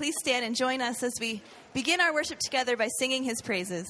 please stand and join us as we begin our worship together by singing his praises.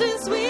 oceans we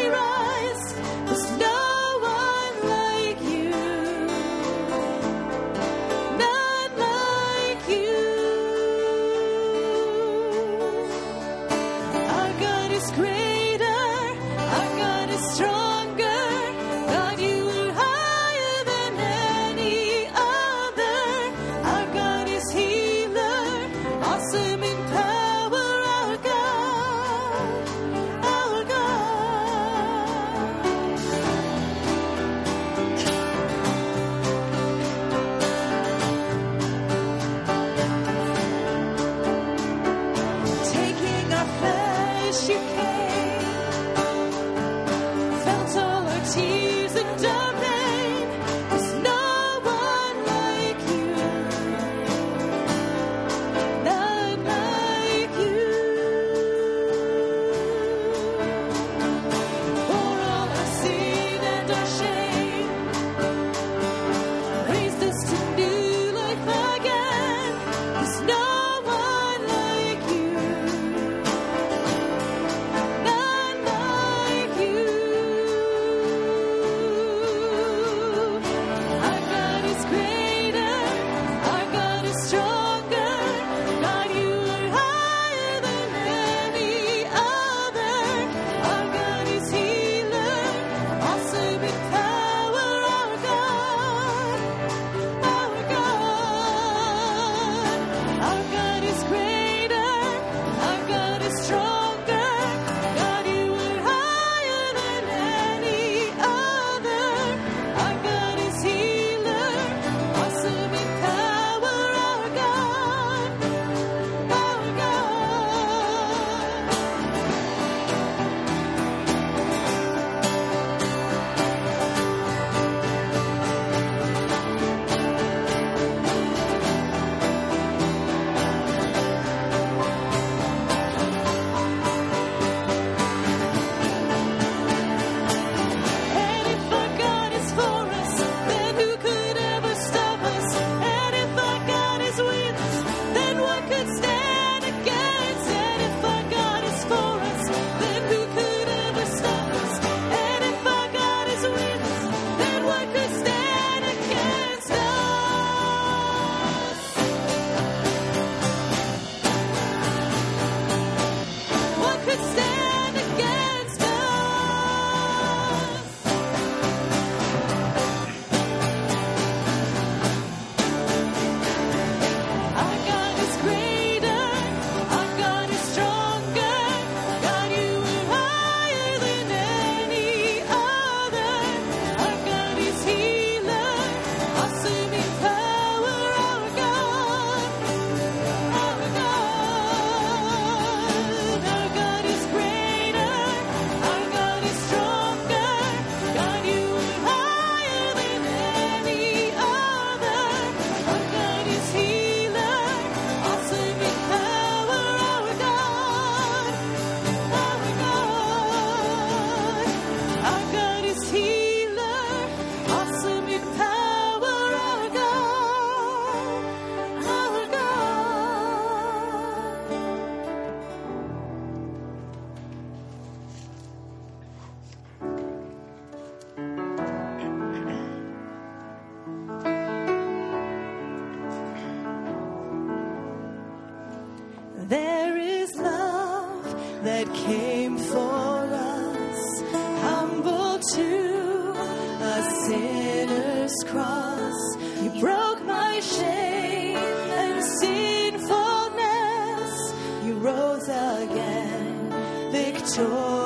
victorious.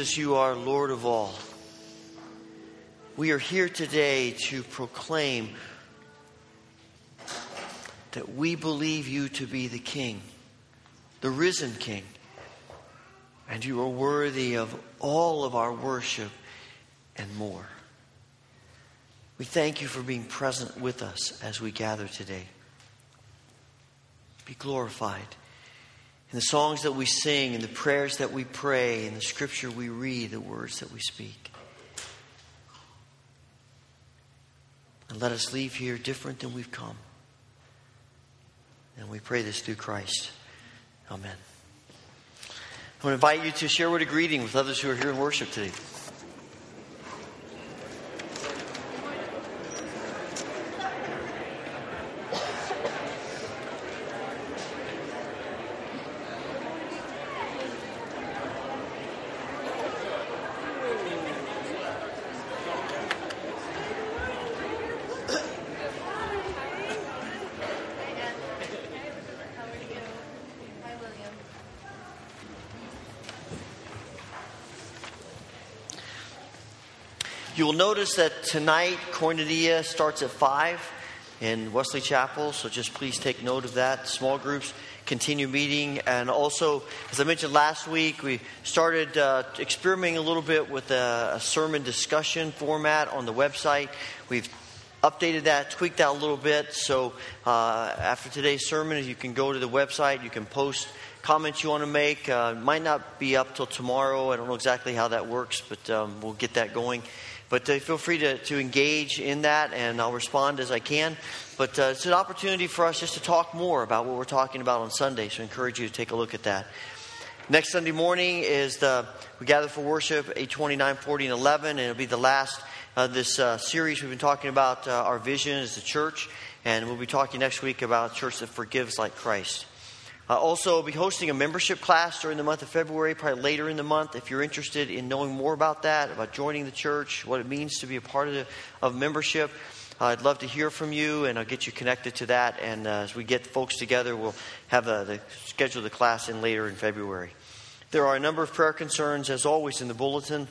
Jesus, you are Lord of all. We are here today to proclaim that we believe you to be the King, the risen King, and you are worthy of all of our worship and more. We thank you for being present with us as we gather today. Be glorified in the songs that we sing, in the prayers that we pray, in the scripture we read, the words that we speak. And let us leave here different than we've come. And we pray this through Christ. Amen. I want to invite you to share with a greeting with others who are here in worship today. Notice that tonight Koinonia starts at 5 in Wesley Chapel, so just please take note of that. Small groups continue meeting. And also, as I mentioned last week, we started uh, experimenting a little bit with a, a sermon discussion format on the website. We've updated that, tweaked that a little bit. So uh, after today's sermon, you can go to the website, you can post comments you want to make. Uh, might not be up till tomorrow. I don't know exactly how that works, but um, we'll get that going. But uh, feel free to, to engage in that, and I'll respond as I can. But uh, it's an opportunity for us just to talk more about what we're talking about on Sunday, so I encourage you to take a look at that. Next Sunday morning is the we gather for worship 829, 40, and 11, and it'll be the last of this uh, series we've been talking about uh, our vision as a church, and we'll be talking next week about a church that forgives like Christ. Uh, also, we'll be hosting a membership class during the month of February, probably later in the month. If you're interested in knowing more about that, about joining the church, what it means to be a part of, the, of membership, uh, I'd love to hear from you, and I'll get you connected to that. And uh, as we get folks together, we'll have the, the schedule the class in later in February. There are a number of prayer concerns, as always, in the bulletin.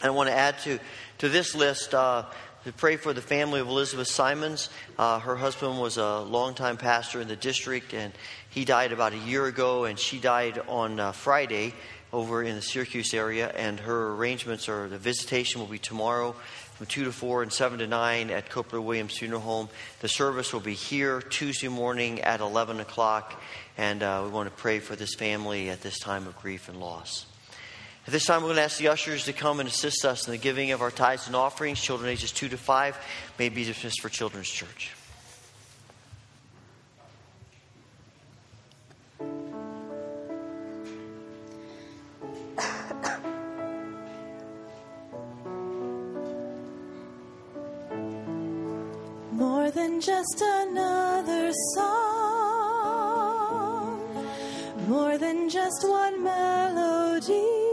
And I want to add to, to this list uh, to pray for the family of Elizabeth Simons. Uh, her husband was a longtime pastor in the district, and he died about a year ago, and she died on uh, Friday over in the Syracuse area. And her arrangements are the visitation will be tomorrow from 2 to 4 and 7 to 9 at Copeland Williams Funeral Home. The service will be here Tuesday morning at 11 o'clock, and uh, we want to pray for this family at this time of grief and loss. At this time, we're going to ask the ushers to come and assist us in the giving of our tithes and offerings. Children ages 2 to 5 may be dismissed for Children's Church. More than just another song, more than just one melody.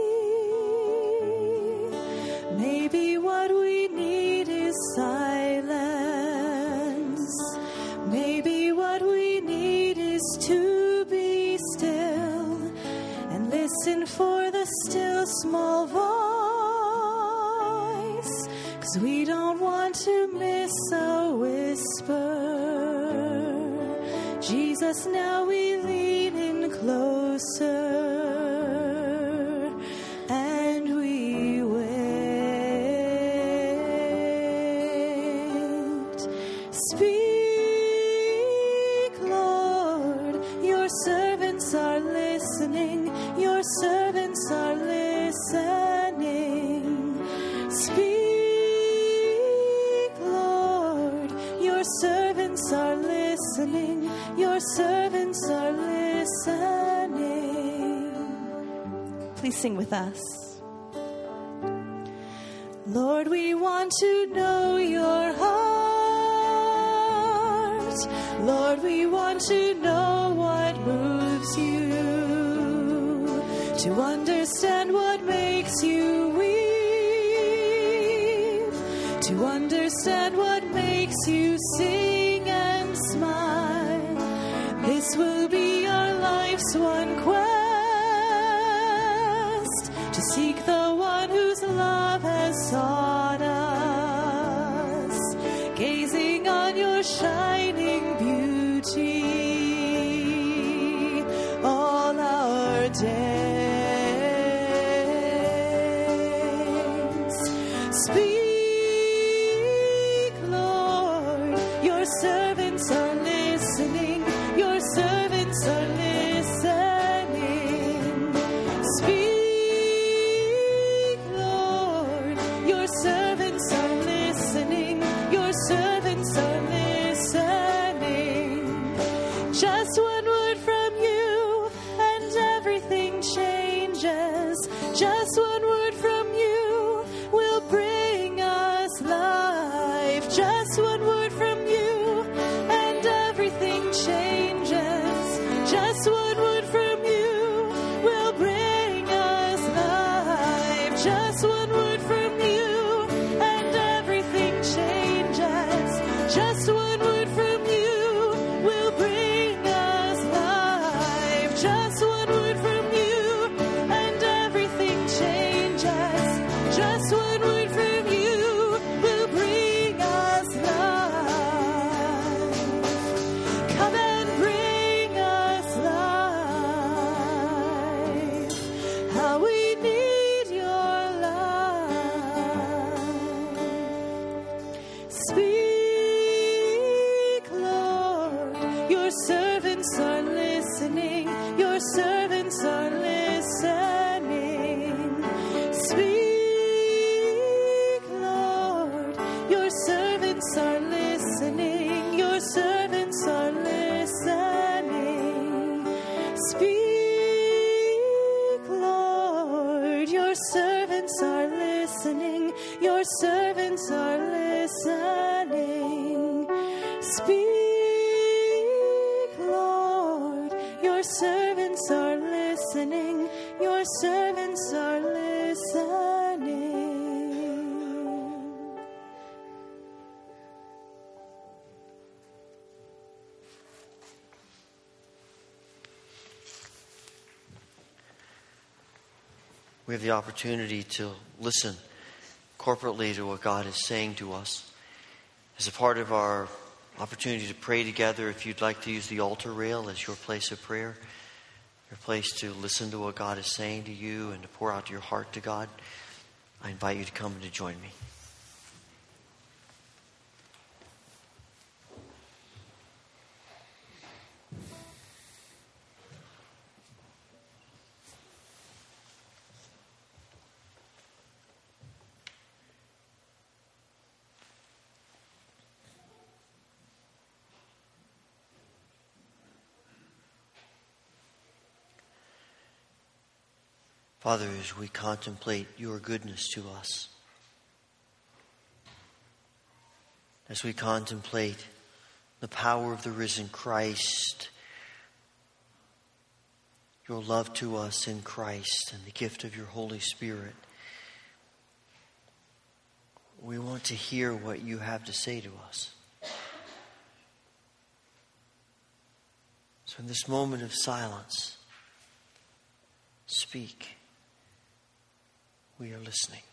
Maybe what we need is silence. Maybe what we need is to be still and listen for the still small voice. Cause we don't want to miss a whisper. Jesus, now we lean in closer sing with us. Lord, we want to know your heart. Lord, we want to know what moves you, to understand what makes you weep, to understand what makes you sing and smile. This will be our life's one to seek the one whose love has sought us, gazing on your shining Speak, Lord. Your servants are listening. Your servants are listening. We have the opportunity to listen corporately to what God is saying to us. As a part of our opportunity to pray together, if you'd like to use the altar rail as your place of prayer, your place to listen to what God is saying to you and to pour out your heart to God, I invite you to come and to join me. Father, as we contemplate your goodness to us, as we contemplate the power of the risen Christ, your love to us in Christ, and the gift of your Holy Spirit. We want to hear what you have to say to us. So, in this moment of silence, speak. We are listening.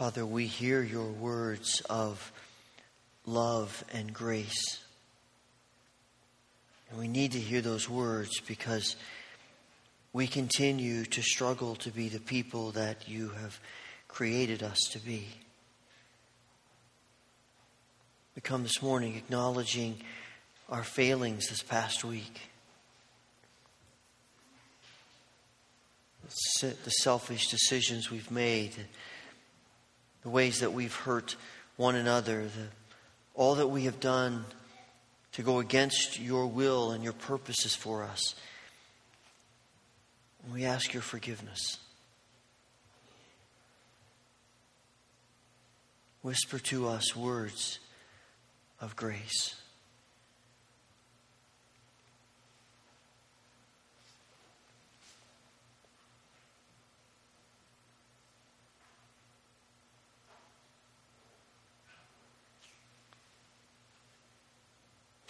Father, we hear your words of love and grace. And we need to hear those words because we continue to struggle to be the people that you have created us to be. We come this morning acknowledging our failings this past week. The selfish decisions we've made the ways that we've hurt one another, the, all that we have done to go against your will and your purposes for us. And we ask your forgiveness. Whisper to us words of grace.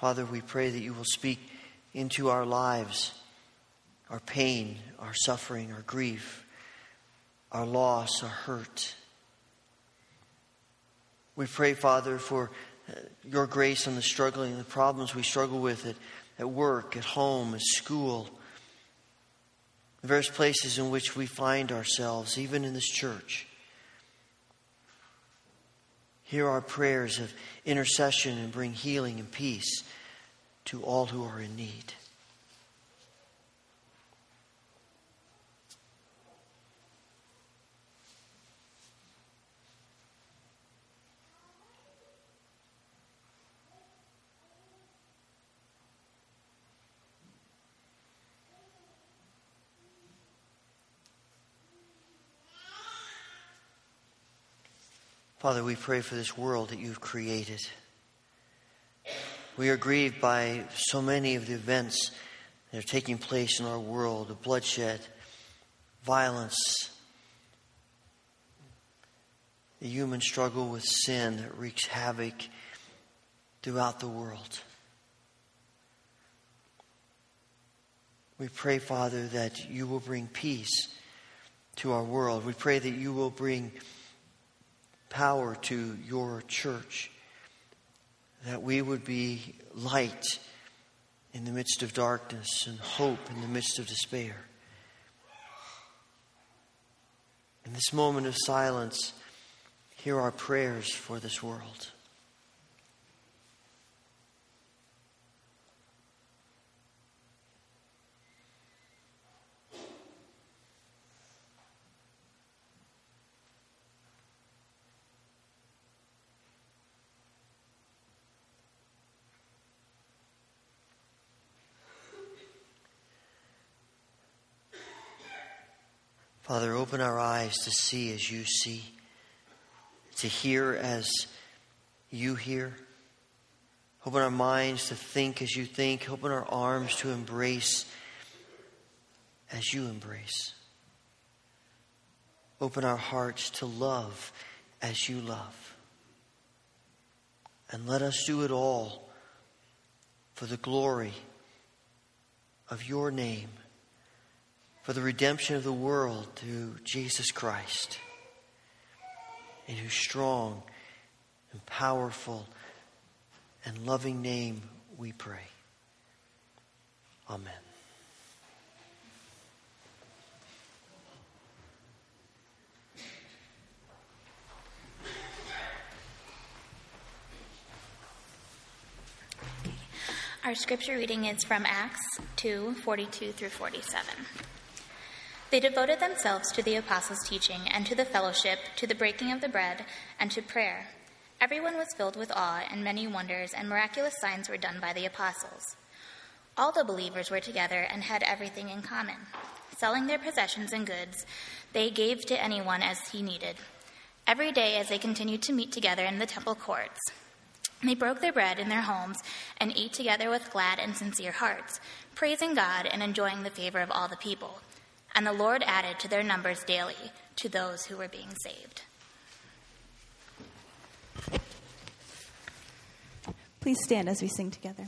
Father, we pray that you will speak into our lives, our pain, our suffering, our grief, our loss, our hurt. We pray, Father, for uh, your grace on the struggling, the problems we struggle with at, at work, at home, at school, the various places in which we find ourselves, even in this church. Hear our prayers of intercession and bring healing and peace to all who are in need. Father, we pray for this world that you've created. We are grieved by so many of the events that are taking place in our world the bloodshed, violence, the human struggle with sin that wreaks havoc throughout the world. We pray, Father, that you will bring peace to our world. We pray that you will bring power to your church, that we would be light in the midst of darkness and hope in the midst of despair. In this moment of silence, hear our prayers for this world. Father, open our eyes to see as you see, to hear as you hear. Open our minds to think as you think. Open our arms to embrace as you embrace. Open our hearts to love as you love. And let us do it all for the glory of your name for the redemption of the world through Jesus Christ, in whose strong and powerful and loving name we pray. Amen. Our scripture reading is from Acts 2 42 through 47. They devoted themselves to the apostles' teaching and to the fellowship, to the breaking of the bread, and to prayer. Everyone was filled with awe, and many wonders and miraculous signs were done by the apostles. All the believers were together and had everything in common. Selling their possessions and goods, they gave to anyone as he needed. Every day, as they continued to meet together in the temple courts, they broke their bread in their homes and ate together with glad and sincere hearts, praising God and enjoying the favor of all the people. And the Lord added to their numbers daily to those who were being saved. Please stand as we sing together.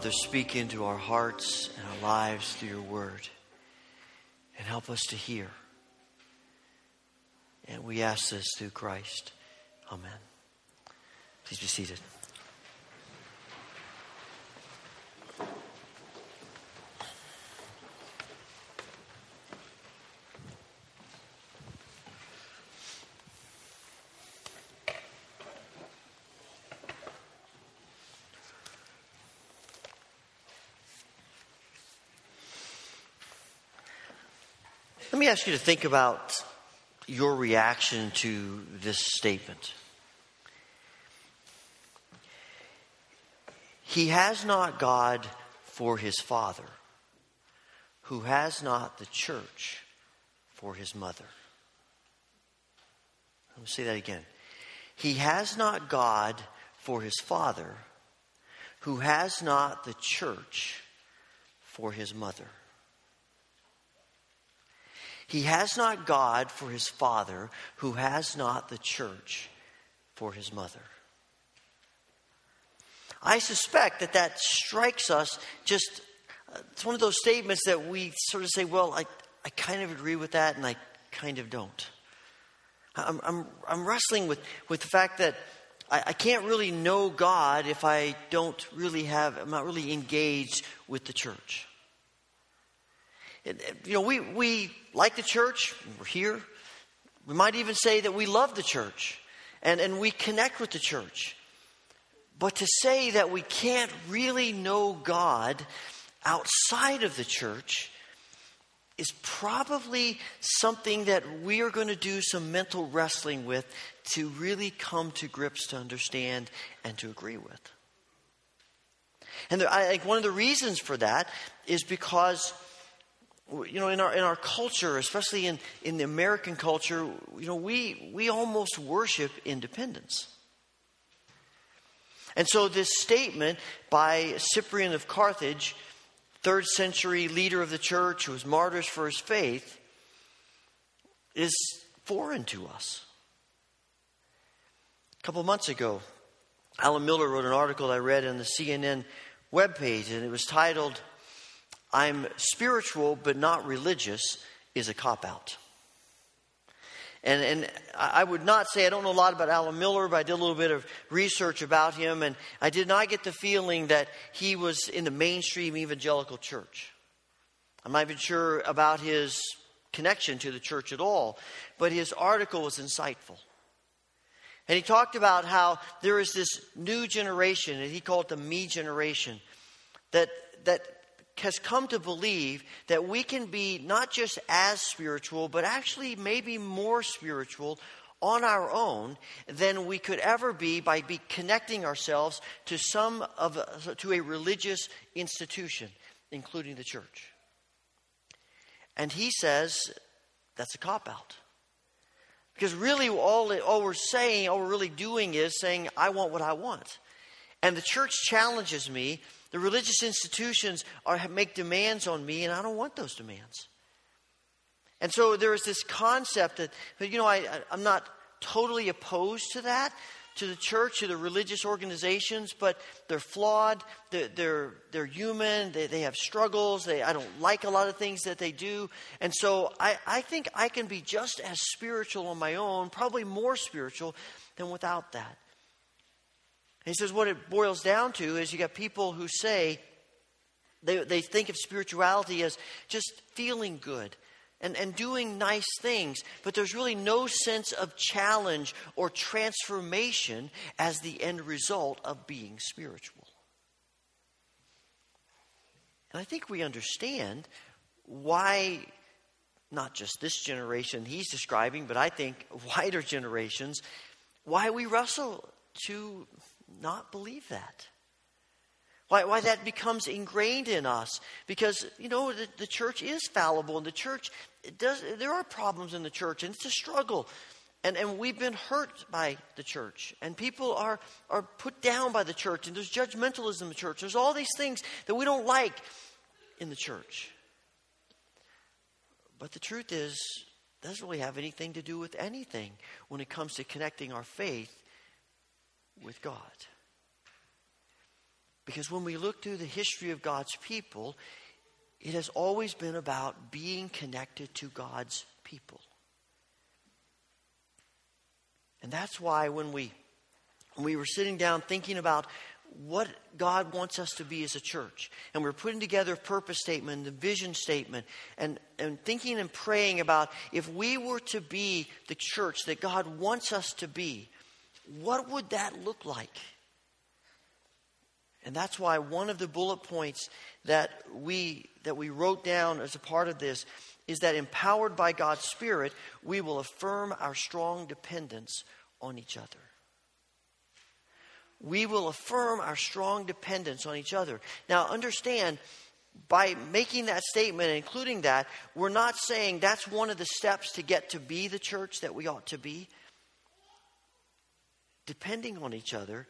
Father, speak into our hearts and our lives through your word and help us to hear. And we ask this through Christ. Amen. Please be seated. Let me ask you to think about your reaction to this statement. He has not God for his father, who has not the church for his mother. Let me say that again. He has not God for his father, who has not the church for his mother. He has not God for his father, who has not the church for his mother. I suspect that that strikes us just, uh, it's one of those statements that we sort of say, well, I, I kind of agree with that and I kind of don't. I'm, I'm, I'm wrestling with, with the fact that I, I can't really know God if I don't really have, I'm not really engaged with the church. You know, we, we like the church, we're here. We might even say that we love the church and, and we connect with the church. But to say that we can't really know God outside of the church is probably something that we are going to do some mental wrestling with to really come to grips to understand and to agree with. And there, I think one of the reasons for that is because you know, in our in our culture, especially in, in the American culture, you know, we we almost worship independence. And so this statement by Cyprian of Carthage, third century leader of the church who was martyred for his faith, is foreign to us. A couple months ago, Alan Miller wrote an article I read on the CNN webpage, and it was titled, I'm spiritual but not religious is a cop out. And, and I would not say I don't know a lot about Alan Miller, but I did a little bit of research about him, and I did not get the feeling that he was in the mainstream evangelical church. I'm not even sure about his connection to the church at all, but his article was insightful. And he talked about how there is this new generation, and he called it the me generation, that, that has come to believe that we can be not just as spiritual, but actually maybe more spiritual on our own than we could ever be by be connecting ourselves to some of to a religious institution, including the church. And he says that's a cop out. Because really, all, all we're saying, all we're really doing is saying, I want what I want. And the church challenges me the religious institutions are, make demands on me, and I don't want those demands. And so there is this concept that, you know, I, I'm not totally opposed to that, to the church, to the religious organizations, but they're flawed, they're, they're, they're human, they, they have struggles, they, I don't like a lot of things that they do. And so I, I think I can be just as spiritual on my own, probably more spiritual than without that. He says what it boils down to is you got people who say they, they think of spirituality as just feeling good and, and doing nice things, but there's really no sense of challenge or transformation as the end result of being spiritual. And I think we understand why not just this generation he's describing, but I think wider generations, why we wrestle to not believe that. Why, why that becomes ingrained in us. Because, you know, the, the church is fallible, and the church, does, there are problems in the church, and it's a struggle. And, and we've been hurt by the church. And people are, are put down by the church. And there's judgmentalism in the church. There's all these things that we don't like in the church. But the truth is, it doesn't really have anything to do with anything when it comes to connecting our faith with God. Because when we look through the history of God's people, it has always been about being connected to God's people. And that's why when we when we were sitting down thinking about what God wants us to be as a church, and we're putting together a purpose statement, the vision statement, and, and thinking and praying about if we were to be the church that God wants us to be, what would that look like? And that's why one of the bullet points that we that we wrote down as a part of this is that empowered by God's Spirit, we will affirm our strong dependence on each other. We will affirm our strong dependence on each other. Now, understand, by making that statement and including that, we're not saying that's one of the steps to get to be the church that we ought to be depending on each other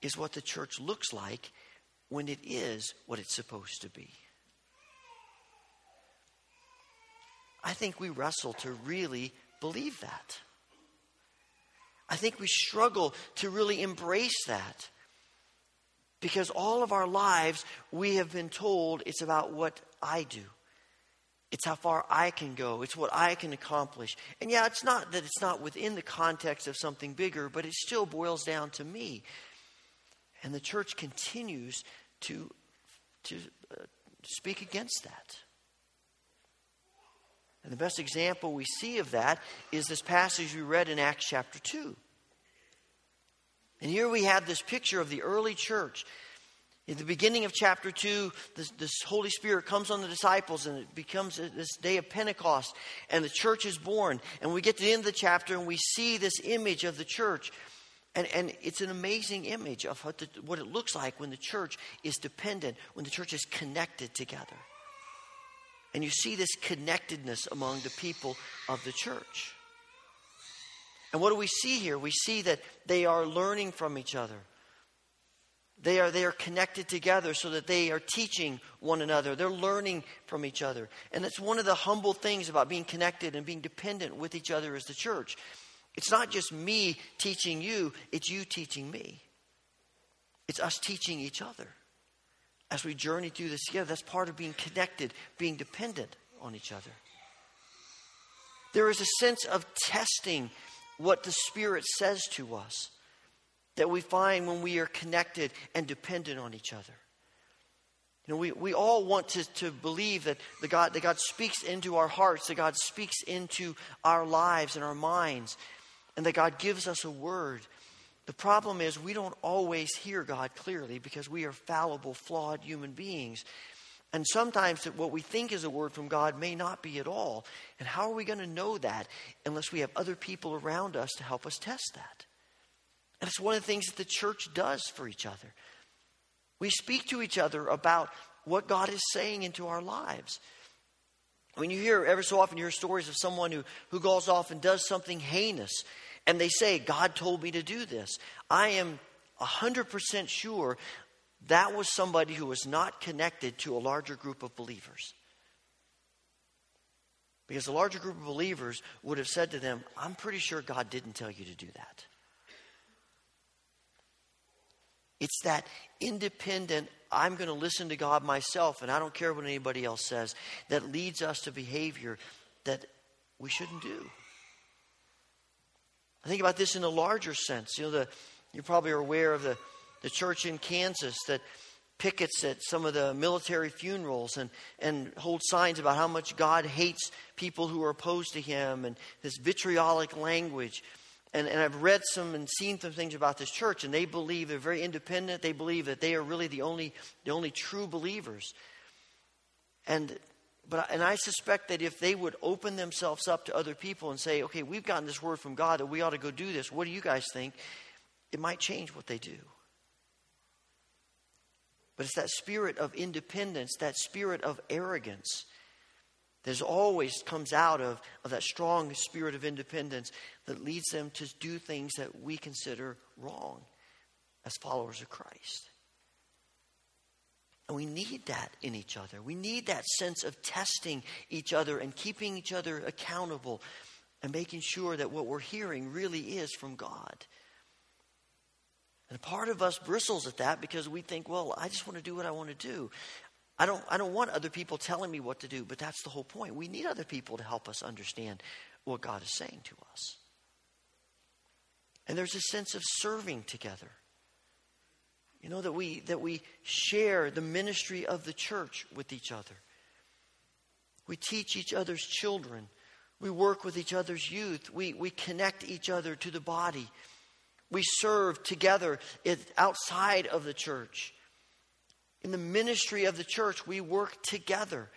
is what the church looks like when it is what it's supposed to be. I think we wrestle to really believe that. I think we struggle to really embrace that. Because all of our lives, we have been told it's about what I do. It's how far I can go. It's what I can accomplish. And yeah, it's not that it's not within the context of something bigger, but it still boils down to me. And the church continues to, to uh, speak against that. And the best example we see of that is this passage we read in Acts chapter 2. And here we have this picture of the early church in the beginning of chapter 2, this, this, Holy Spirit comes on the disciples and it becomes this day of Pentecost, and the church is born. And we get to the end of the chapter and we see this image of the church. And, and it's an amazing image of what, the, what it looks like when the church is dependent, when the church is connected together. And you see this connectedness among the people of the church. And what do we see here? We see that they are learning from each other. They are, they are connected together so that they are teaching one another. They're learning from each other. And that's one of the humble things about being connected and being dependent with each other as the church. It's not just me teaching you, it's you teaching me. It's us teaching each other as we journey through this together. That's part of being connected, being dependent on each other. There is a sense of testing what the Spirit says to us that we find when we are connected and dependent on each other. You know, we, we all want to, to believe that, the God, that God speaks into our hearts, that God speaks into our lives and our minds, and that God gives us a word. The problem is we don't always hear God clearly because we are fallible, flawed human beings. And sometimes what we think is a word from God may not be at all. And how are we going to know that unless we have other people around us to help us test that? And it's one of the things that the church does for each other. We speak to each other about what God is saying into our lives. When you hear, ever so often, you hear stories of someone who, who goes off and does something heinous, and they say, God told me to do this. I am 100% sure that was somebody who was not connected to a larger group of believers. Because a larger group of believers would have said to them, I'm pretty sure God didn't tell you to do that. It's that independent, I'm going to listen to God myself and I don't care what anybody else says, that leads us to behavior that we shouldn't do. I think about this in a larger sense. You know, the, you probably are aware of the, the church in Kansas that pickets at some of the military funerals and, and hold signs about how much God hates people who are opposed to him and this vitriolic language and, and I've read some and seen some things about this church, and they believe they're very independent. They believe that they are really the only, the only true believers. And, but, and I suspect that if they would open themselves up to other people and say, okay, we've gotten this word from God that we ought to go do this, what do you guys think? It might change what they do. But it's that spirit of independence, that spirit of arrogance there's always comes out of, of that strong spirit of independence that leads them to do things that we consider wrong as followers of Christ. And we need that in each other. We need that sense of testing each other and keeping each other accountable and making sure that what we're hearing really is from God. And part of us bristles at that because we think, well, I just want to do what I want to do. I don't, I don't want other people telling me what to do, but that's the whole point. We need other people to help us understand what God is saying to us. And there's a sense of serving together. You know, that we, that we share the ministry of the church with each other. We teach each other's children. We work with each other's youth. We, we connect each other to the body. We serve together outside of the church in the ministry of the church, we work together.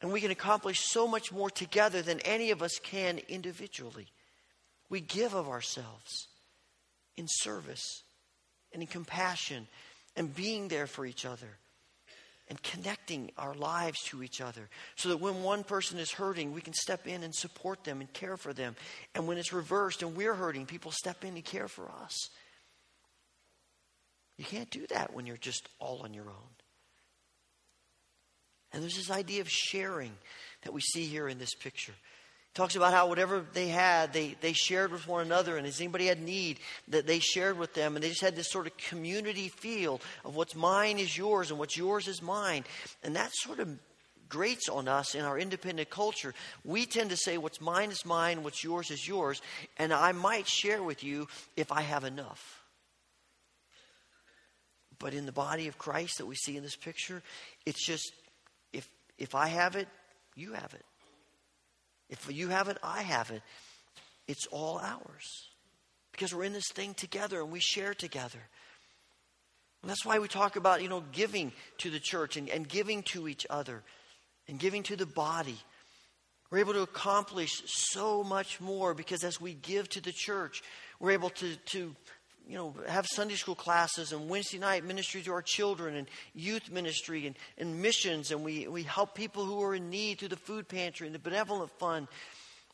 And we can accomplish so much more together than any of us can individually. We give of ourselves in service and in compassion and being there for each other and connecting our lives to each other so that when one person is hurting, we can step in and support them and care for them. And when it's reversed and we're hurting, people step in and care for us. You can't do that when you're just all on your own. And there's this idea of sharing that we see here in this picture. It talks about how whatever they had, they, they shared with one another. And as anybody had need, that they shared with them. And they just had this sort of community feel of what's mine is yours and what's yours is mine. And that sort of grates on us in our independent culture. We tend to say what's mine is mine, what's yours is yours. And I might share with you if I have enough. But in the body of Christ that we see in this picture, it's just if if I have it, you have it. If you have it, I have it. It's all ours. Because we're in this thing together and we share together. And that's why we talk about, you know, giving to the church and, and giving to each other and giving to the body. We're able to accomplish so much more because as we give to the church, we're able to, to you know, have Sunday school classes and Wednesday night ministry to our children and youth ministry and, and missions. And we, we help people who are in need through the food pantry and the benevolent fund.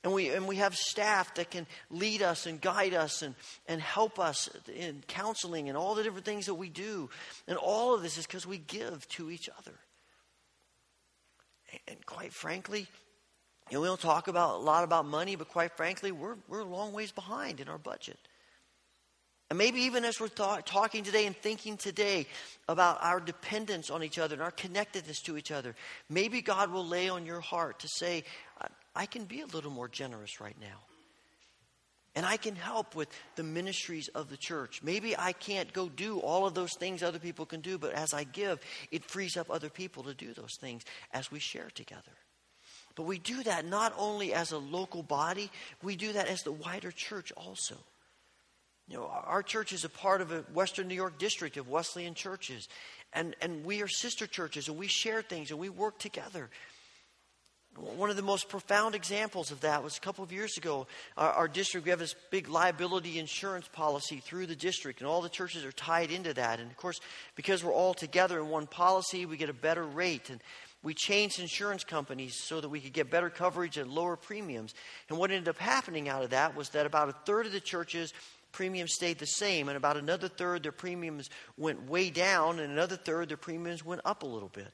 And we, and we have staff that can lead us and guide us and, and help us in counseling and all the different things that we do. And all of this is because we give to each other. And quite frankly, you know, we don't talk about a lot about money, but quite frankly, we're, we're a long ways behind in our budget. And maybe even as we're th- talking today and thinking today about our dependence on each other and our connectedness to each other, maybe God will lay on your heart to say, I can be a little more generous right now. And I can help with the ministries of the church. Maybe I can't go do all of those things other people can do, but as I give, it frees up other people to do those things as we share together. But we do that not only as a local body, we do that as the wider church also. You know, our church is a part of a Western New York district of Wesleyan churches. And, and we are sister churches and we share things and we work together. One of the most profound examples of that was a couple of years ago. Our, our, district, we have this big liability insurance policy through the district, and all the churches are tied into that. And of course, because we're all together in one policy, we get a better rate. And we changed insurance companies so that we could get better coverage at lower premiums. And what ended up happening out of that was that about a third of the churches premiums stayed the same, and about another third their premiums went way down, and another third their premiums went up a little bit.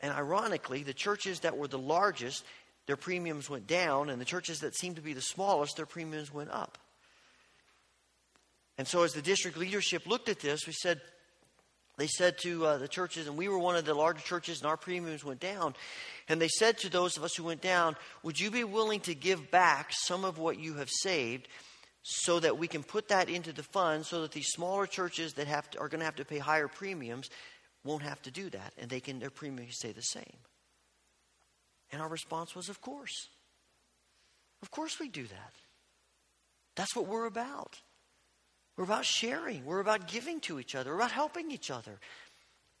And ironically, the churches that were the largest, their premiums went down, and the churches that seemed to be the smallest, their premiums went up. And so, as the district leadership looked at this, we said, they said to uh, the churches, and we were one of the larger churches, and our premiums went down. And they said to those of us who went down, Would you be willing to give back some of what you have saved so that we can put that into the fund so that these smaller churches that have to, are going to have to pay higher premiums won't have to do that and they can their premiums stay the same. And our response was of course. Of course we do that. That's what we're about. We're about sharing. We're about giving to each other. We're about helping each other.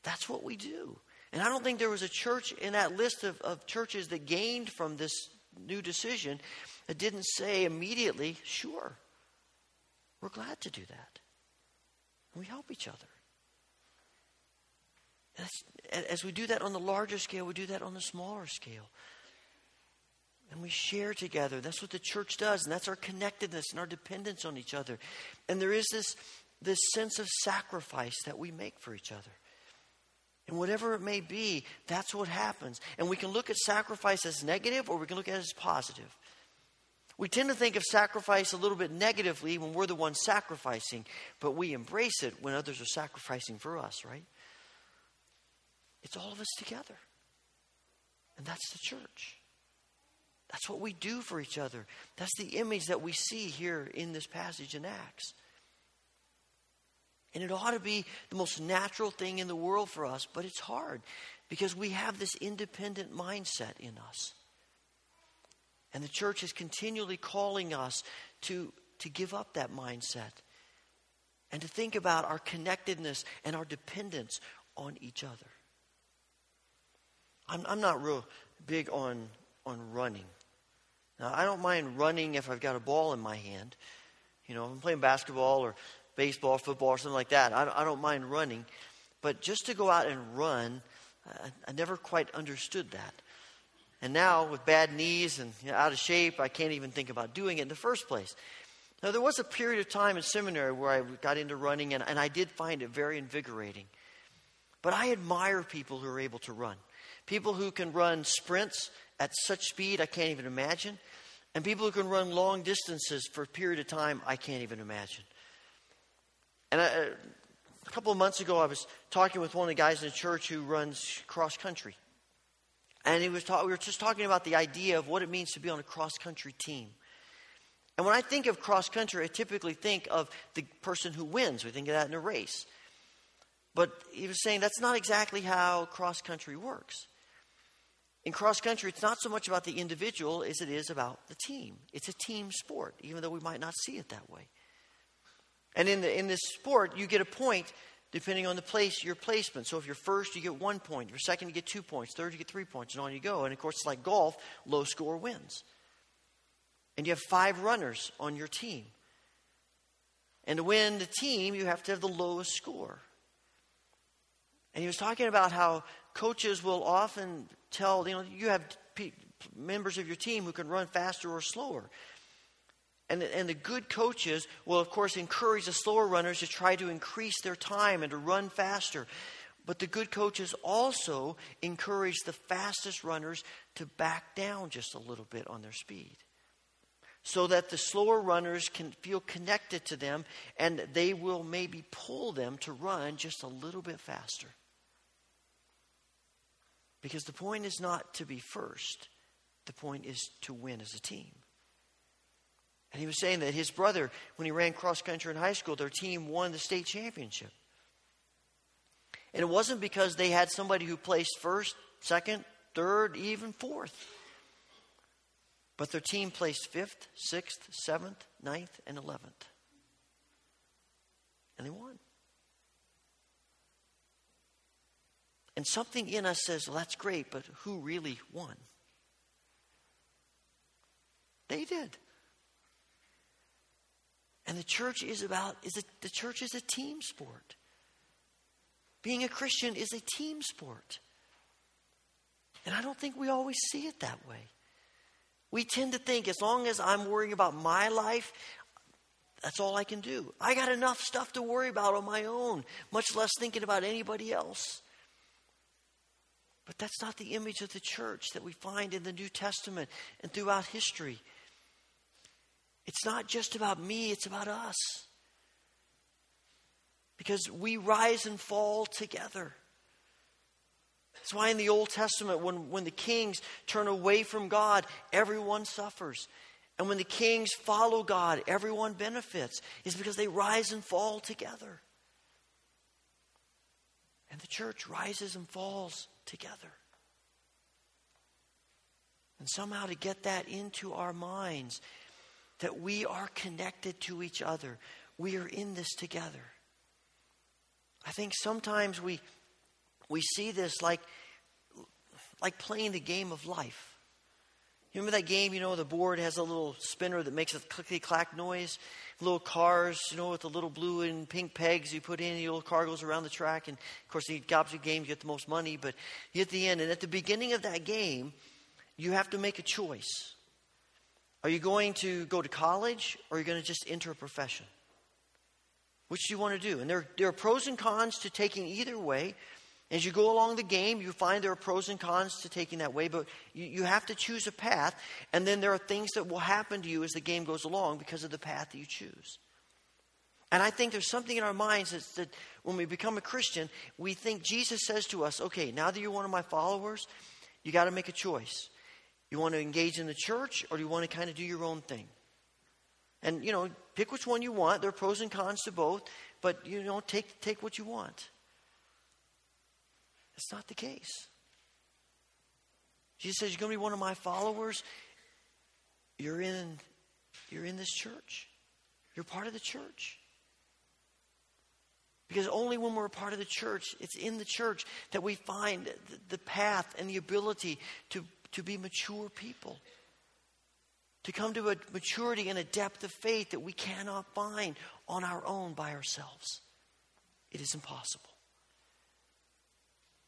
That's what we do. And i don't think there was a church in that list of, of churches that gained from this new decision that didn't say immediately sure we're glad to do that. We help each other. As, we do that on the larger scale, we do that on the smaller scale. And we share together. That's what the church does, and that's our connectedness and our dependence on each other. And there is this, this sense of sacrifice that we make for each other. And whatever it may be, that's what happens. And we can look at sacrifice as negative or we can look at it as positive. We tend to think of sacrifice a little bit negatively when we're the ones sacrificing, but we embrace it when others are sacrificing for us, right? It's all of us together. And that's the church. That's what we do for each other. That's the image that we see here in this passage in Acts. And it ought to be the most natural thing in the world for us, but it's hard because we have this independent mindset in us. And the church is continually calling us to, to give up that mindset and to think about our connectedness and our dependence on each other. I'm, I'm not real big on, on running. Now, I don't mind running if I've got a ball in my hand. You know, if I'm playing basketball or baseball, football, or something like that, I, I don't mind running. But just to go out and run, I, I never quite understood that. And now, with bad knees and you know, out of shape, I can't even think about doing it in the first place. Now, there was a period of time in seminary where I got into running, and, and I did find it very invigorating. But I admire people who are able to run People who can run sprints at such speed I can't even imagine. And people who can run long distances for a period of time I can't even imagine. And I, a couple of months ago, I was talking with one of the guys in the church who runs cross country. And he was ta- we were just talking about the idea of what it means to be on a cross country team. And when I think of cross country, I typically think of the person who wins. We think of that in a race. But he was saying that's not exactly how cross country works. In cross country, it's not so much about the individual as it is about the team. It's a team sport, even though we might not see it that way. And in, the, in this sport, you get a point depending on the place, your placement. So if you're first, you get one point. If you're second, you get two points. Third, you get three points, and on you go. And of course, it's like golf, low score wins. And you have five runners on your team. And to win the team, you have to have the lowest score. And he was talking about how coaches will often tell, you know, you have members of your team who can run faster or slower. And the, and the good coaches will, of course, encourage the slower runners to try to increase their time and to run faster. But the good coaches also encourage the fastest runners to back down just a little bit on their speed so that the slower runners can feel connected to them and they will maybe pull them to run just a little bit faster. Because the point is not to be first, the point is to win as a team. And he was saying that his brother, when he ran cross country in high school, their team won the state championship. And it wasn't because they had somebody who placed first, second, third, even fourth. But their team placed fifth, sixth, seventh, ninth, and eleventh. And they won. And something in us says, well, that's great, but who really won? They did. And the church is about is a, the church is a team sport. Being a Christian is a team sport. And I don't think we always see it that way. We tend to think as long as I'm worrying about my life, that's all I can do. I got enough stuff to worry about on my own, much less thinking about anybody else. But that's not the image of the church that we find in the New Testament and throughout history. It's not just about me, it's about us. Because we rise and fall together. That's why in the Old Testament, when, when the kings turn away from God, everyone suffers. And when the kings follow God, everyone benefits. Is because they rise and fall together. And the church rises and falls together. And somehow to get that into our minds that we are connected to each other. We are in this together. I think sometimes we, we see this like, like playing the game of life. You remember that game, you know, the board has a little spinner that makes a clickety clack noise? Little cars, you know, with the little blue and pink pegs you put in, the little car goes around the track. And of course, the gobs of games you get the most money. But you at the end, and at the beginning of that game, you have to make a choice. Are you going to go to college or are you going to just enter a profession? Which do you want to do? And there, there are pros and cons to taking either way. As you go along the game, you find there are pros and cons to taking that way, but you, you have to choose a path, and then there are things that will happen to you as the game goes along because of the path that you choose. And I think there's something in our minds that, that when we become a Christian, we think Jesus says to us, okay, now that you're one of my followers, you got to make a choice. You want to engage in the church or do you want to kind of do your own thing? And, you know, pick which one you want. There are pros and cons to both, but, you know, take, take what you want. It's not the case. Jesus says, You're going to be one of my followers. You're in, you're in this church. You're part of the church. Because only when we're a part of the church, it's in the church that we find the path and the ability to to be mature people, to come to a maturity and a depth of faith that we cannot find on our own by ourselves. It is impossible.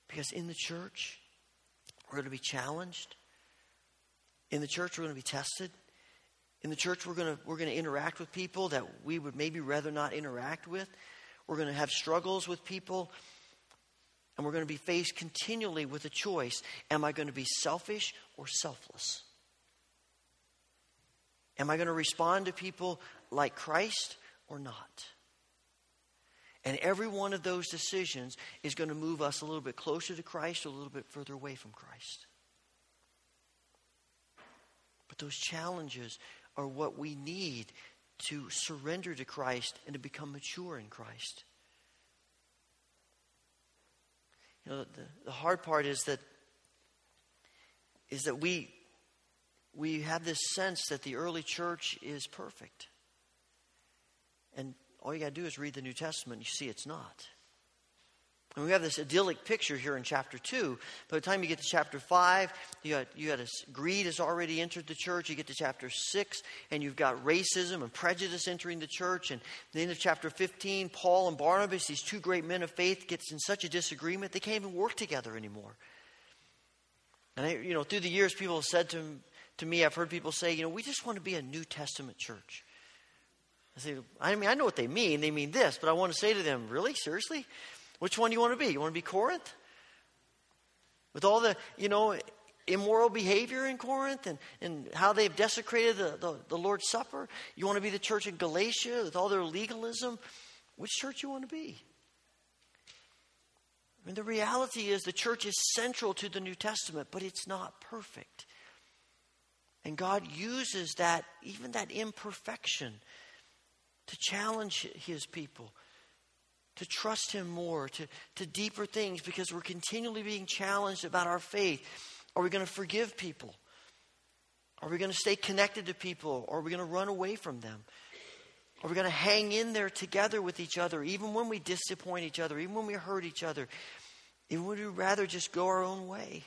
Because in the church, we're going to be challenged. In the church, we're going to be tested. In the church, we're going to, we're going to interact with people that we would maybe rather not interact with. We're going to have struggles with people. And we're going to be faced continually with a choice Am I going to be selfish or selfless? Am I going to respond to people like Christ or not? And every one of those decisions is going to move us a little bit closer to Christ or a little bit further away from Christ. But those challenges are what we need to surrender to Christ and to become mature in Christ. Know, the, the hard part is that is that we we have this sense that the early church is perfect. And all you got to do is read the New Testament, you see it's not. And we have this idyllic picture here in chapter 2. By the time you get to chapter 5, you got, you got a, greed has already entered the church. You get to chapter 6, and you've got racism and prejudice entering the church. And the end of chapter 15, Paul and Barnabas, these two great men of faith, gets in such a disagreement, they can't even work together anymore. And, I, you know, through the years, people have said to, to me, I've heard people say, you know, we just want to be a New Testament church. I say, I mean, I know what they mean. They mean this, but I want to say to them, really? Seriously? Which one do you want to be? You want to be Corinth? With all the, you know, immoral behavior in Corinth and, and how they've desecrated the, the, the Lord's Supper? You want to be the church in Galatia with all their legalism? Which church you want to be? I mean, the reality is the church is central to the New Testament, but it's not perfect. And God uses that, even that imperfection, to challenge his people to trust Him more, to, to deeper things, because we're continually being challenged about our faith. Are we going to forgive people? Are we going to stay connected to people? Or are we going to run away from them? Are we going to hang in there together with each other, even when we disappoint each other, even when we hurt each other? Even would we rather just go our own way?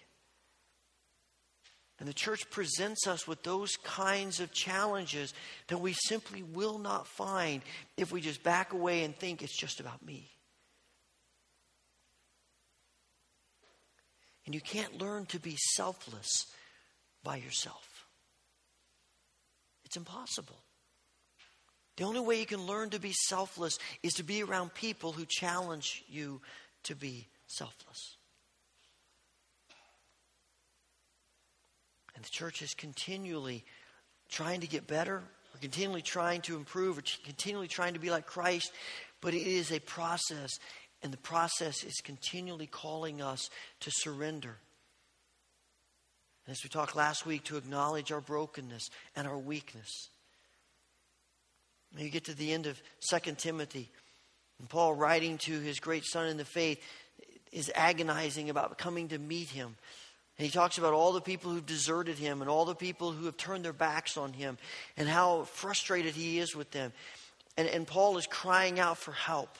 And the church presents us with those kinds of challenges that we simply will not find if we just back away and think it's just about me. And you can't learn to be selfless by yourself, it's impossible. The only way you can learn to be selfless is to be around people who challenge you to be selfless. And the church is continually trying to get better, we're continually trying to improve, we're continually trying to be like Christ, but it is a process, and the process is continually calling us to surrender. And As we talked last week, to acknowledge our brokenness and our weakness. You get to the end of 2 Timothy, and Paul, writing to his great son in the faith, is agonizing about coming to meet him. And he talks about all the people who've deserted him and all the people who have turned their backs on him and how frustrated he is with them. And, and Paul is crying out for help.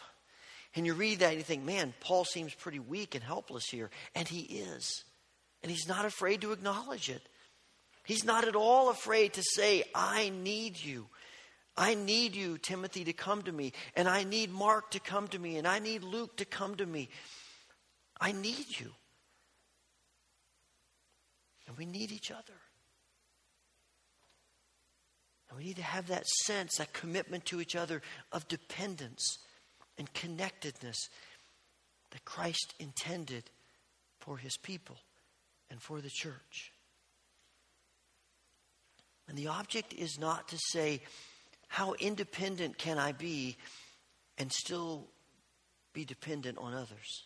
And you read that and you think, man, Paul seems pretty weak and helpless here. And he is. And he's not afraid to acknowledge it. He's not at all afraid to say, I need you. I need you, Timothy, to come to me. And I need Mark to come to me. And I need Luke to come to me. I need you. And we need each other. And we need to have that sense, that commitment to each other of dependence and connectedness that Christ intended for his people and for the church. And the object is not to say, how independent can I be and still be dependent on others?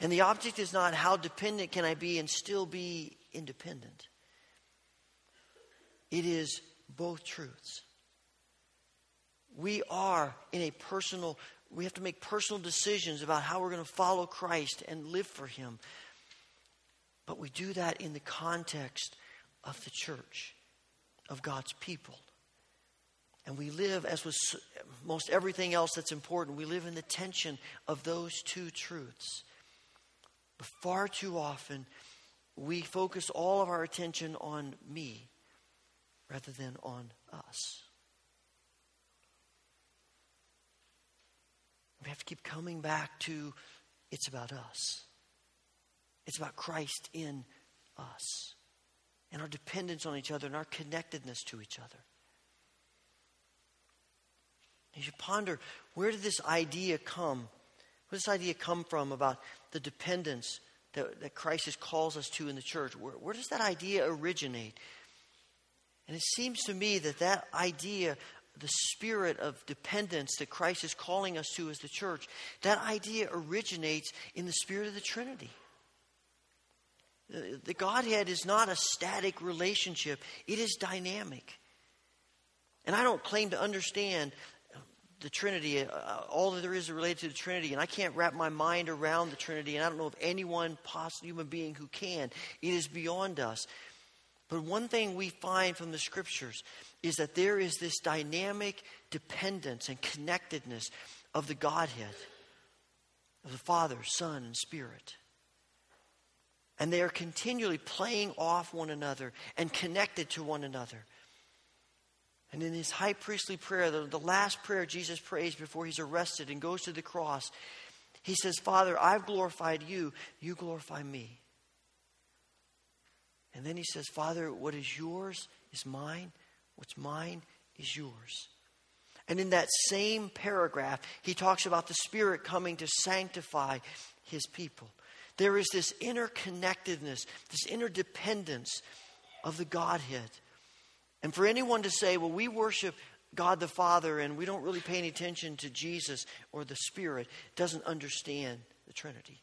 And the object is not how dependent can I be and still be independent. It is both truths. We are in a personal, we have to make personal decisions about how we're going to follow Christ and live for Him. But we do that in the context of the church, of God's people. And we live, as with most everything else that's important, we live in the tension of those two truths. But far too often, we focus all of our attention on me rather than on us. We have to keep coming back to it's about us. It's about Christ in us and our dependence on each other and our connectedness to each other. You should ponder where did this idea come Where does this idea come from about the dependence that, that Christ calls us to in the church? Where, where does that idea originate? And it seems to me that that idea, the spirit of dependence that Christ is calling us to as the church, that idea originates in the spirit of the Trinity. The Godhead is not a static relationship, it is dynamic. And I don't claim to understand the Trinity, uh, all that there is related to the Trinity, and I can't wrap my mind around the Trinity, and I don't know of anyone, possible human being, who can. It is beyond us. But one thing we find from the scriptures is that there is this dynamic dependence and connectedness of the Godhead, of the Father, Son, and Spirit. And they are continually playing off one another and connected to one another. And in his high priestly prayer, the, the last prayer Jesus prays before he's arrested and goes to the cross, he says, Father, I've glorified you, you glorify me. And then he says, Father, what is yours is mine, what's mine is yours. And in that same paragraph, he talks about the Spirit coming to sanctify his people. There is this interconnectedness, this interdependence of the Godhead. And for anyone to say, well, we worship God the Father and we don't really pay any attention to Jesus or the Spirit, doesn't understand the Trinity.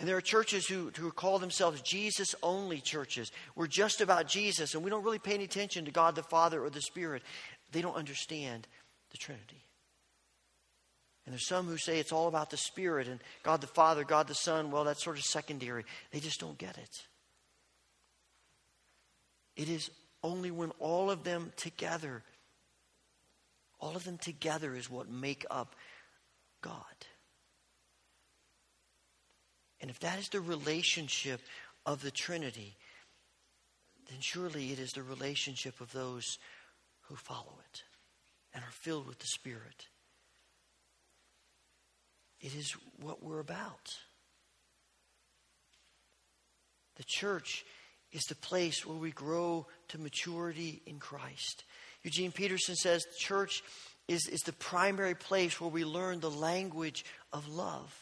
And there are churches who, who call themselves Jesus only churches. We're just about Jesus and we don't really pay any attention to God the Father or the Spirit. They don't understand the Trinity. And there's some who say it's all about the Spirit and God the Father, God the Son. Well, that's sort of secondary. They just don't get it. It is only when all of them together, all of them together is what make up God. And if that is the relationship of the Trinity, then surely it is the relationship of those who follow it and are filled with the Spirit. It is what we're about. The church is the place where we grow to maturity in Christ. Eugene Peterson says the church is, is the primary place where we learn the language of love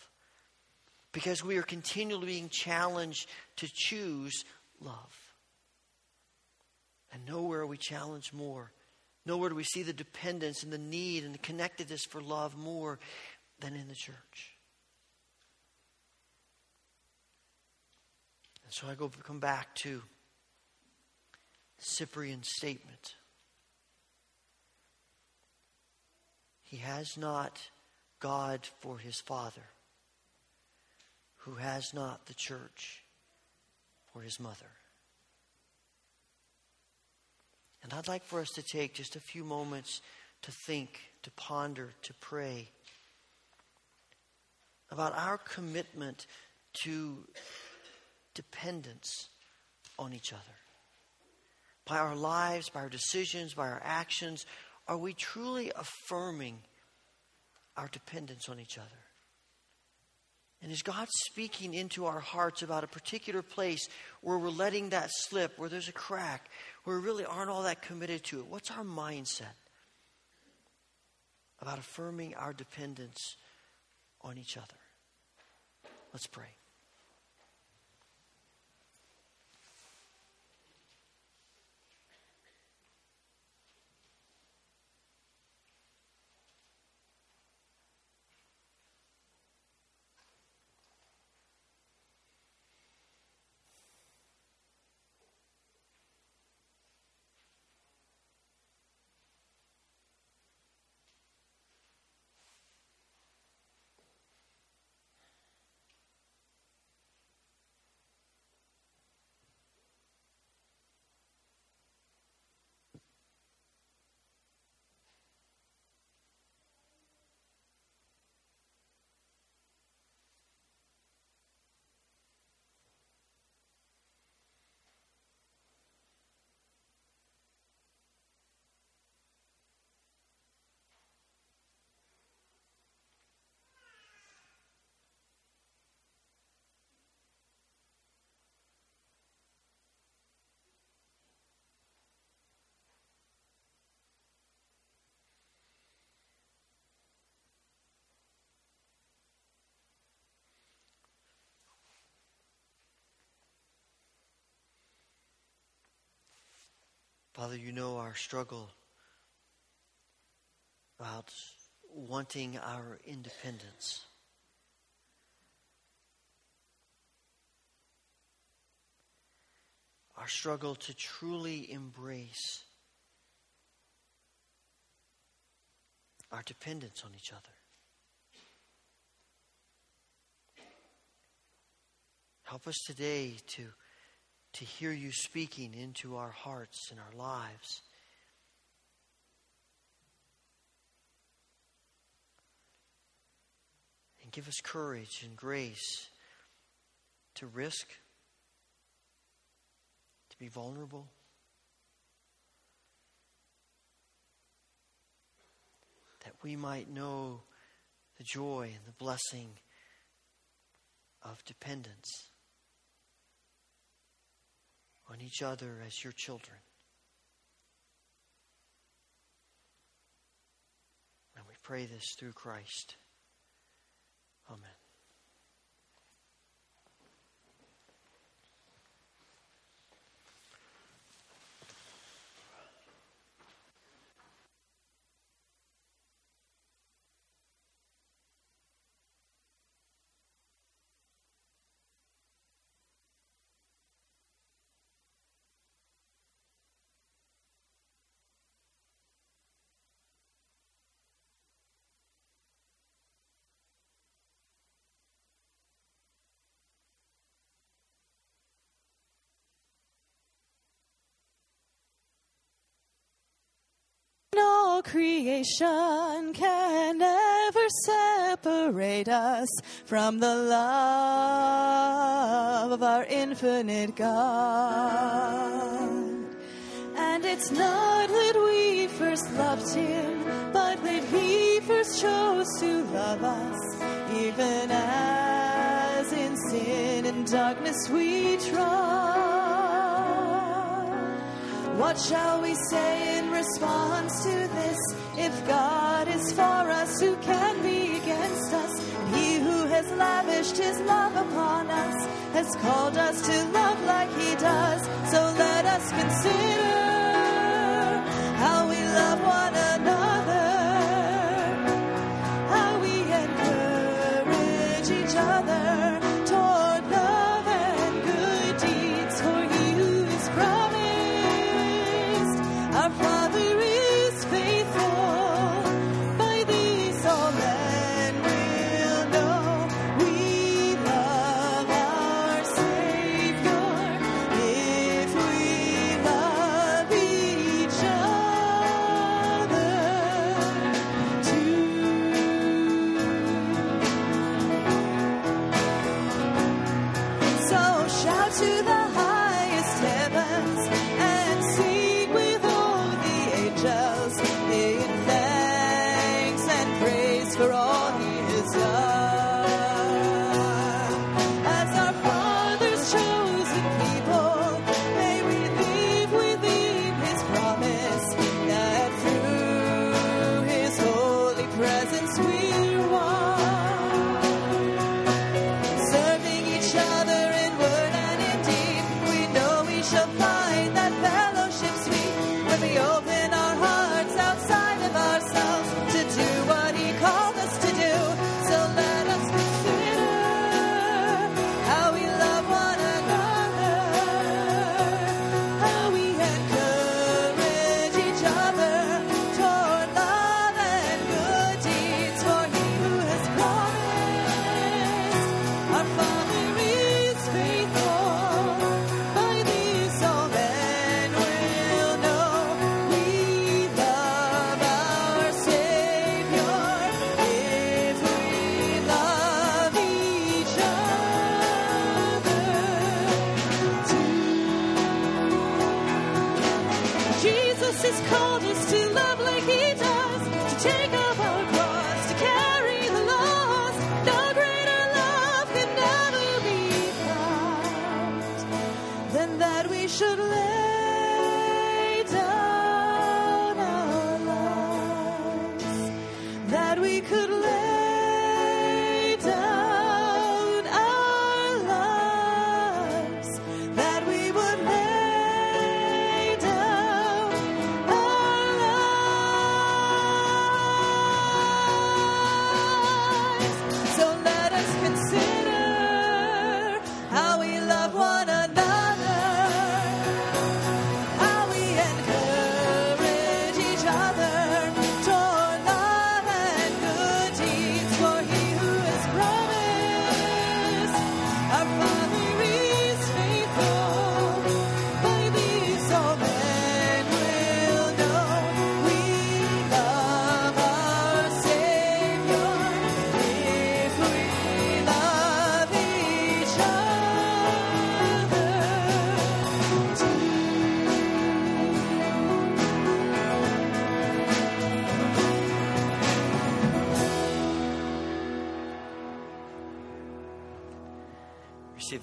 because we are continually being challenged to choose love. And nowhere are we challenged more. Nowhere do we see the dependence and the need and the connectedness for love more than in the church. And so I go come back to Cyprian's statement. He has not God for his father, who has not the church for his mother. And I'd like for us to take just a few moments to think, to ponder, to pray about our commitment to dependence on each other. By our lives, by our decisions, by our actions, are we truly affirming our dependence on each other? And is God speaking into our hearts about a particular place where we're letting that slip, where there's a crack, where we really aren't all that committed to it? What's our mindset about affirming our dependence on each other? Let's pray. Father, you know our struggle about wanting our independence. Our struggle to truly embrace our dependence on each other. Help us today to, to hear you speaking into our hearts and our lives. And give us courage and grace to risk, to be vulnerable. That we might know the joy and the blessing of dependence on each other as your children. And we pray this through Christ. Amen. No creation can never separate us from the love of our infinite God. And it's not that we first loved Him, but that He first chose to love us, even as in sin and darkness we trod. What shall we say response to this? If God is for us, who can be against us? And he who has lavished his love upon us has called us to love like he does. So let us consider how we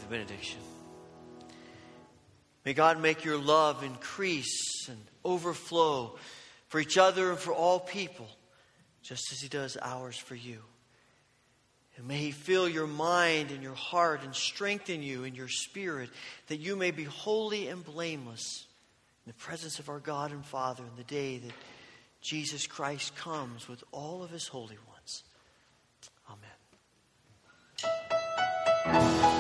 the benediction. May God make your love increase and overflow for each other and for all people, just as He does ours for you. And may He fill your mind and your heart and strengthen you in your spirit that you may be holy and blameless in the presence of our God and Father in the day that Jesus Christ comes with all of His holy ones. Amen.